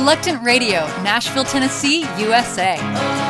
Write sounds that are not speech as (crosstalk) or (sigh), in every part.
Reluctant Radio, Nashville, Tennessee, USA.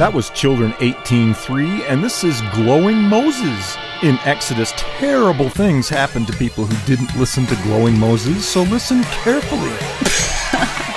That was Children 18.3, and this is Glowing Moses. In Exodus, terrible things happened to people who didn't listen to Glowing Moses, so listen carefully. (laughs)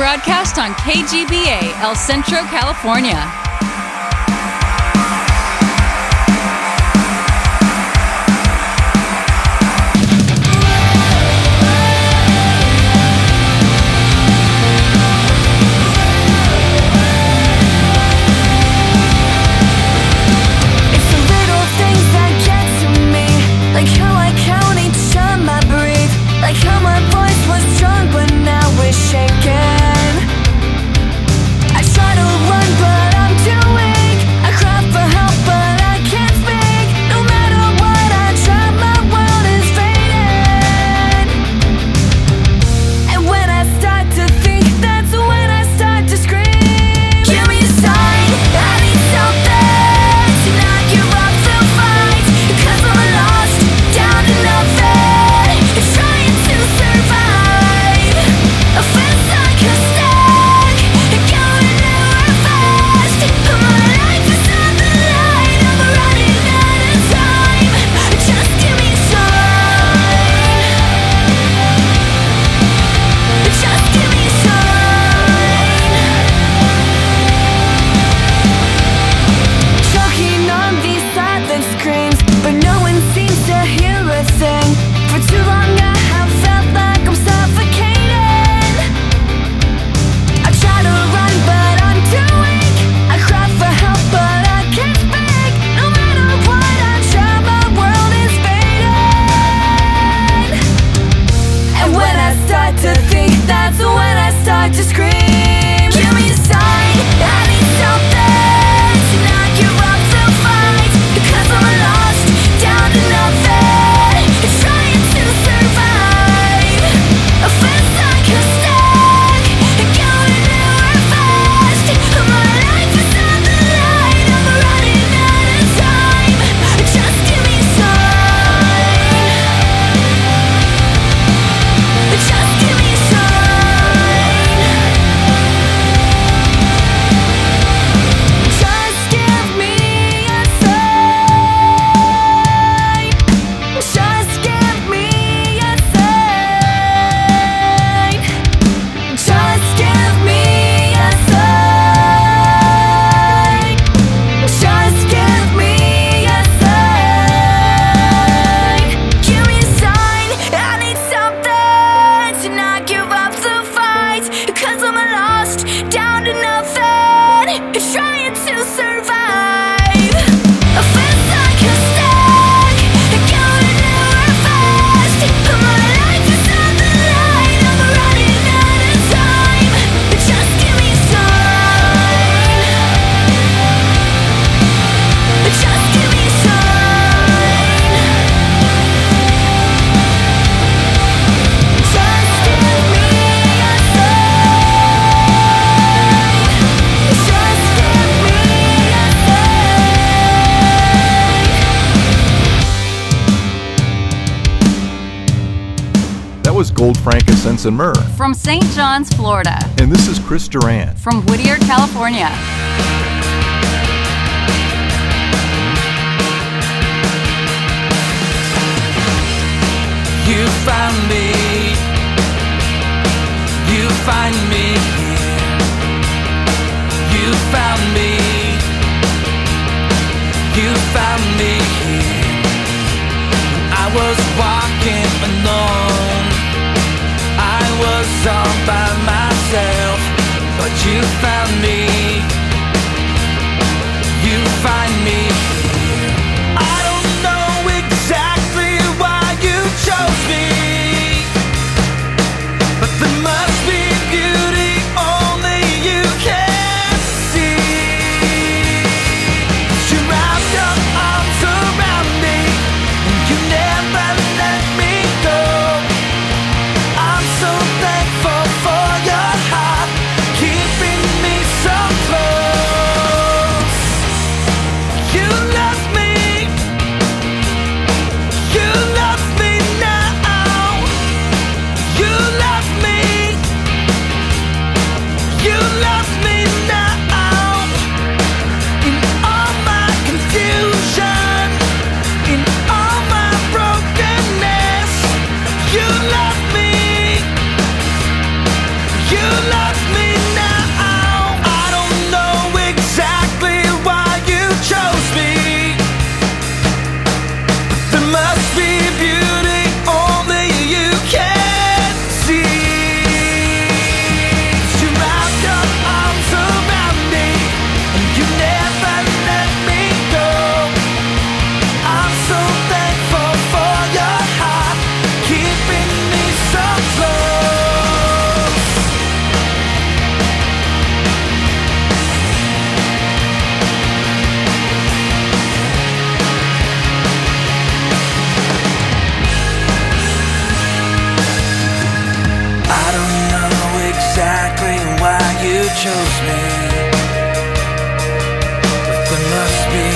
broadcast on KGBA, El Centro, California. Johnson Murr. From St. John's, Florida. And this is Chris Durant. From Whittier, California. artista. Chose me. But there must be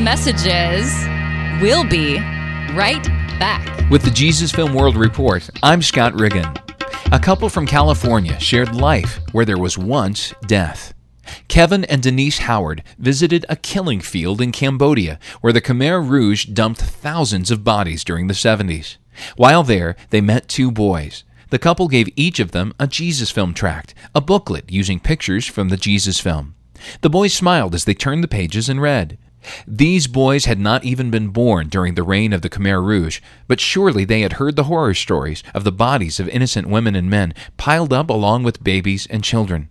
messages, we'll be right back. With the Jesus Film World Report, I'm Scott Riggin. A couple from California shared life where there was once death. Kevin and Denise Howard visited a killing field in Cambodia where the Khmer Rouge dumped thousands of bodies during the 70s. While there, they met two boys. The couple gave each of them a Jesus film tract, a booklet using pictures from the Jesus film. The boys smiled as they turned the pages and read. These boys had not even been born during the reign of the Khmer Rouge, but surely they had heard the horror stories of the bodies of innocent women and men piled up along with babies and children.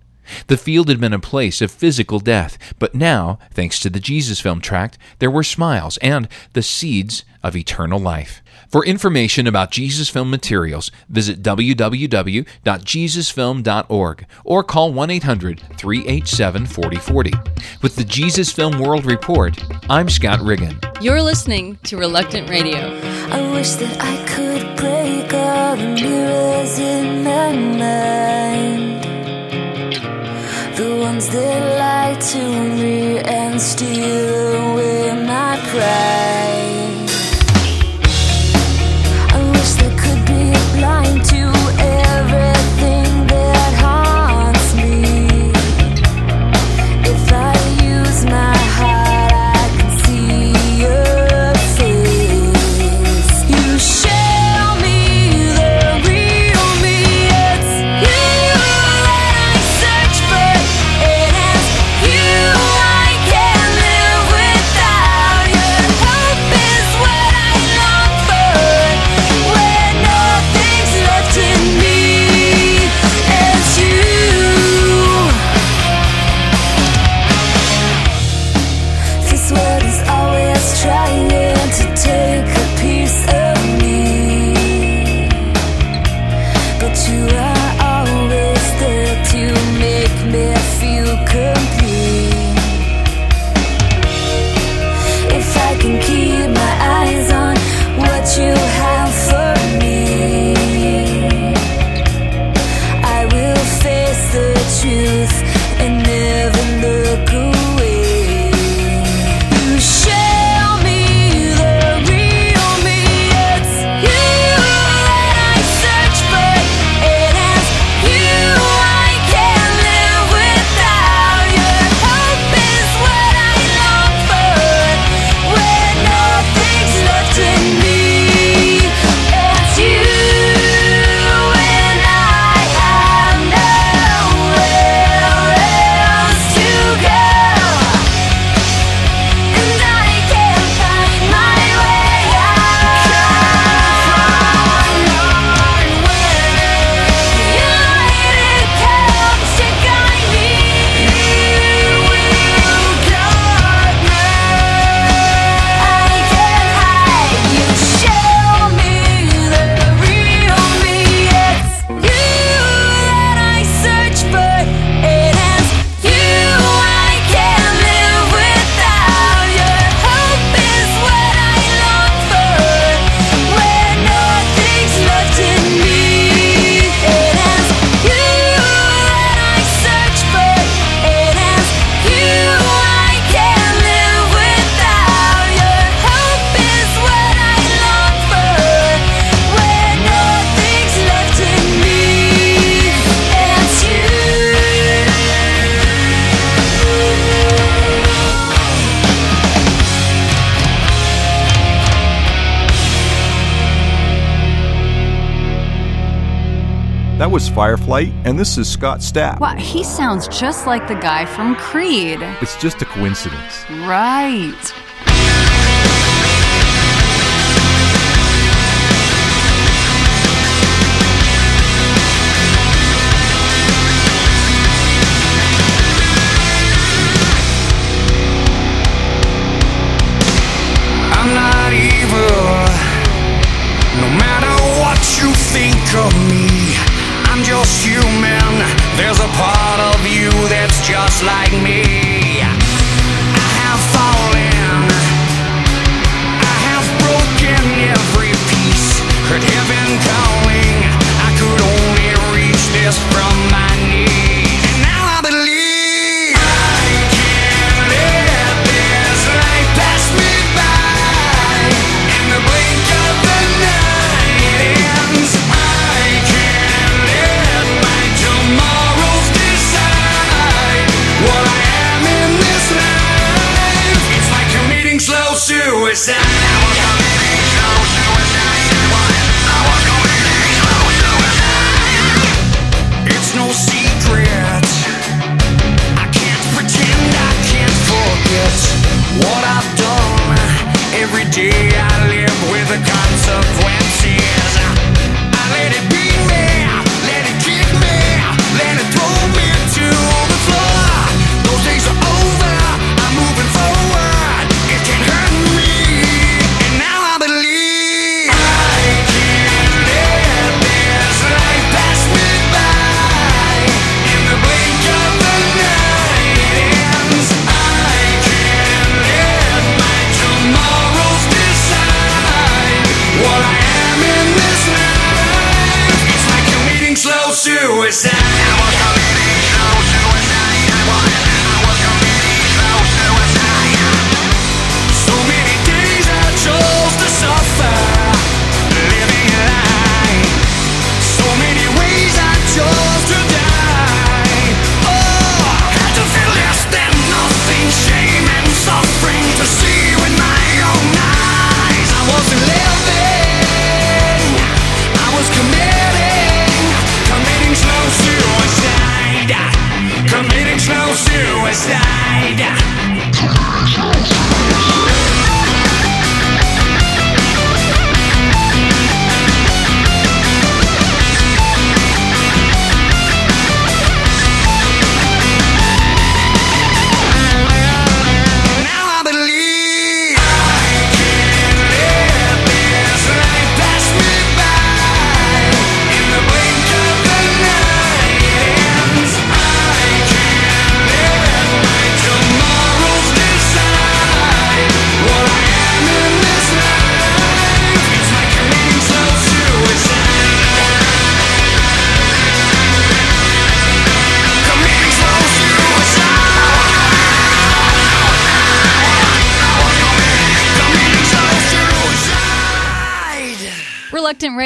The field had been a place of physical death, but now, thanks to the Jesus film tract, there were smiles and the seeds of eternal life. For information about Jesus Film materials, visit www.jesusfilm.org or call 1 800 387 4040. With the Jesus Film World Report, I'm Scott Riggin. You're listening to Reluctant Radio. I wish that I could break all the mirrors in my mind. That lie to me and steal was Firefly, and this is Scott Stapp. Wow, he sounds just like the guy from Creed. It's just a coincidence. Right. think of me human, there's a part of you that's just like me. I have fallen, I have broken every piece, heaven.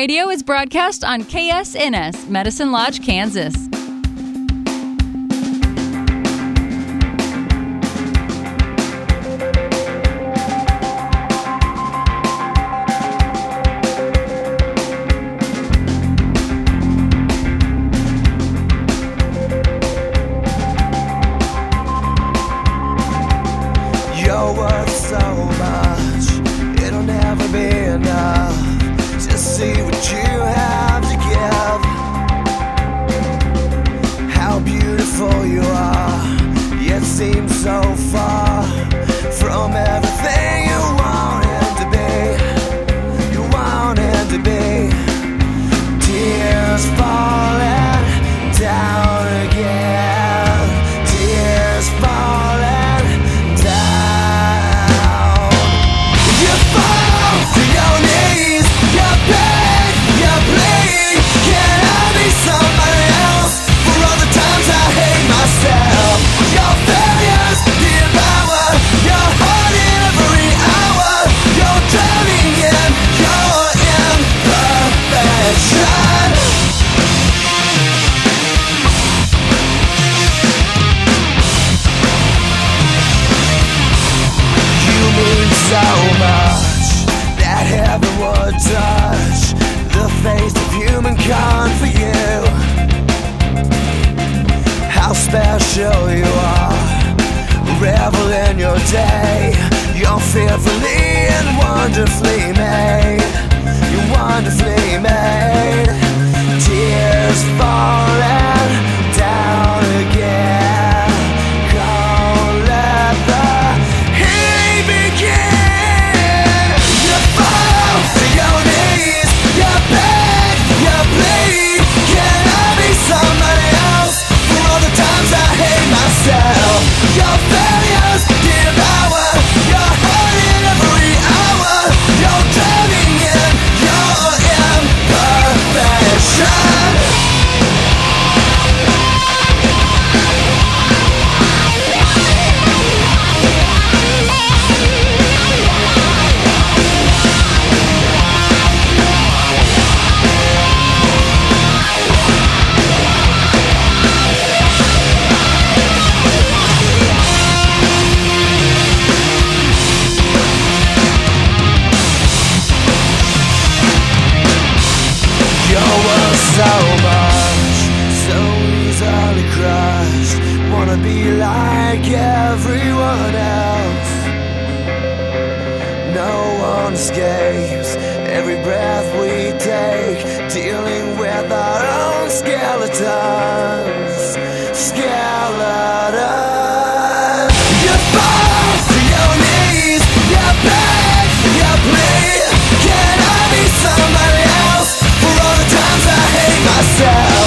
Radio is broadcast on KSNS, Medicine Lodge, Kansas. One escapes every breath we take, dealing with our own skeletons. Skeletons. You fall to your knees, you beg, you plead. Can I be somebody else for all the times I hate myself?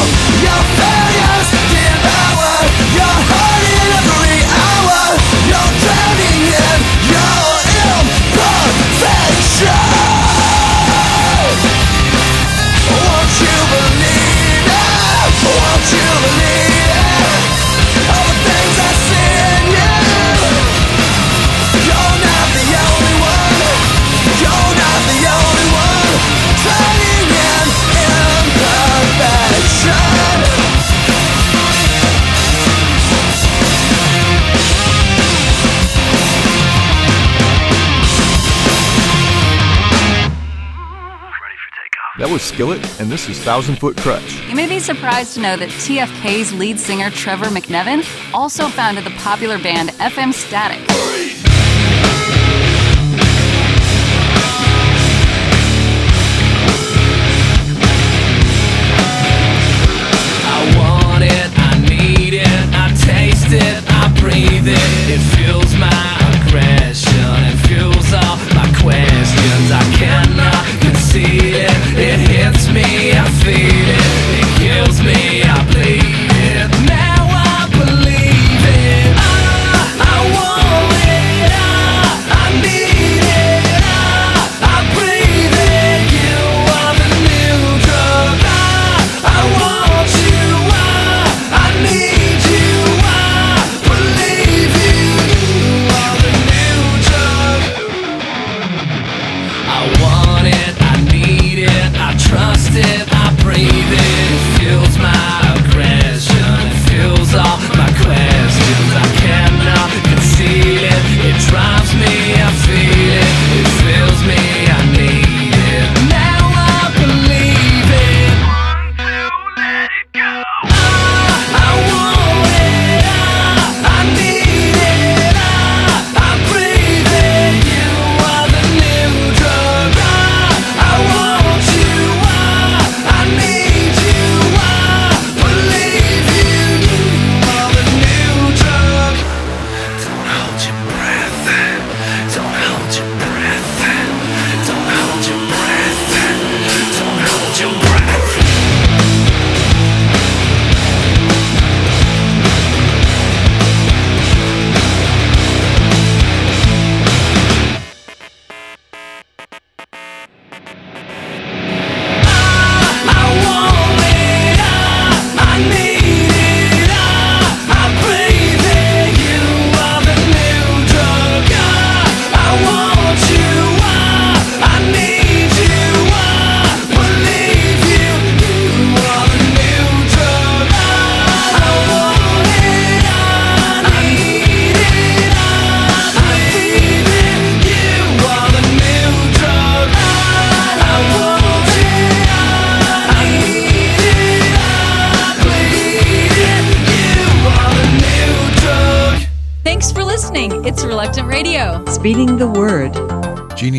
That was Skillet, and this is Thousand Foot Crutch. You may be surprised to know that TFK's lead singer Trevor McNevin also founded the popular band FM Static. I want it, I need it, I taste it, I breathe it. It fuels my aggression, it fuels all my questions. I cannot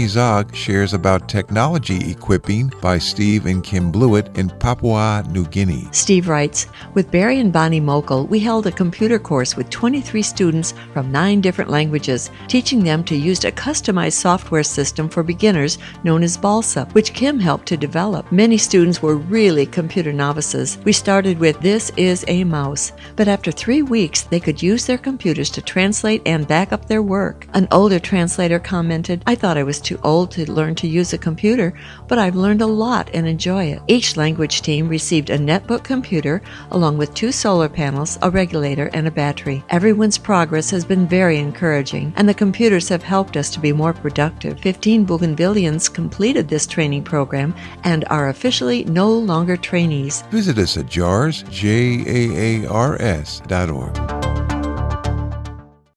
Zog shares about technology equipping by Steve and Kim Blewett in Papua New Guinea. Steve writes With Barry and Bonnie Mokel, we held a computer course with 23 students from nine different languages, teaching them to use a customized software system for beginners known as Balsa, which Kim helped to develop. Many students were really computer novices. We started with This is a mouse, but after three weeks, they could use their computers to translate and back up their work. An older translator commented, I thought I was too old to learn to use a computer, but I've learned a lot and enjoy it. Each language team received a netbook computer along with two solar panels, a regulator, and a battery. Everyone's progress has been very encouraging, and the computers have helped us to be more productive. 15 Bougainvilleans completed this training program and are officially no longer trainees. Visit us at JAARS, J A A R S dot org.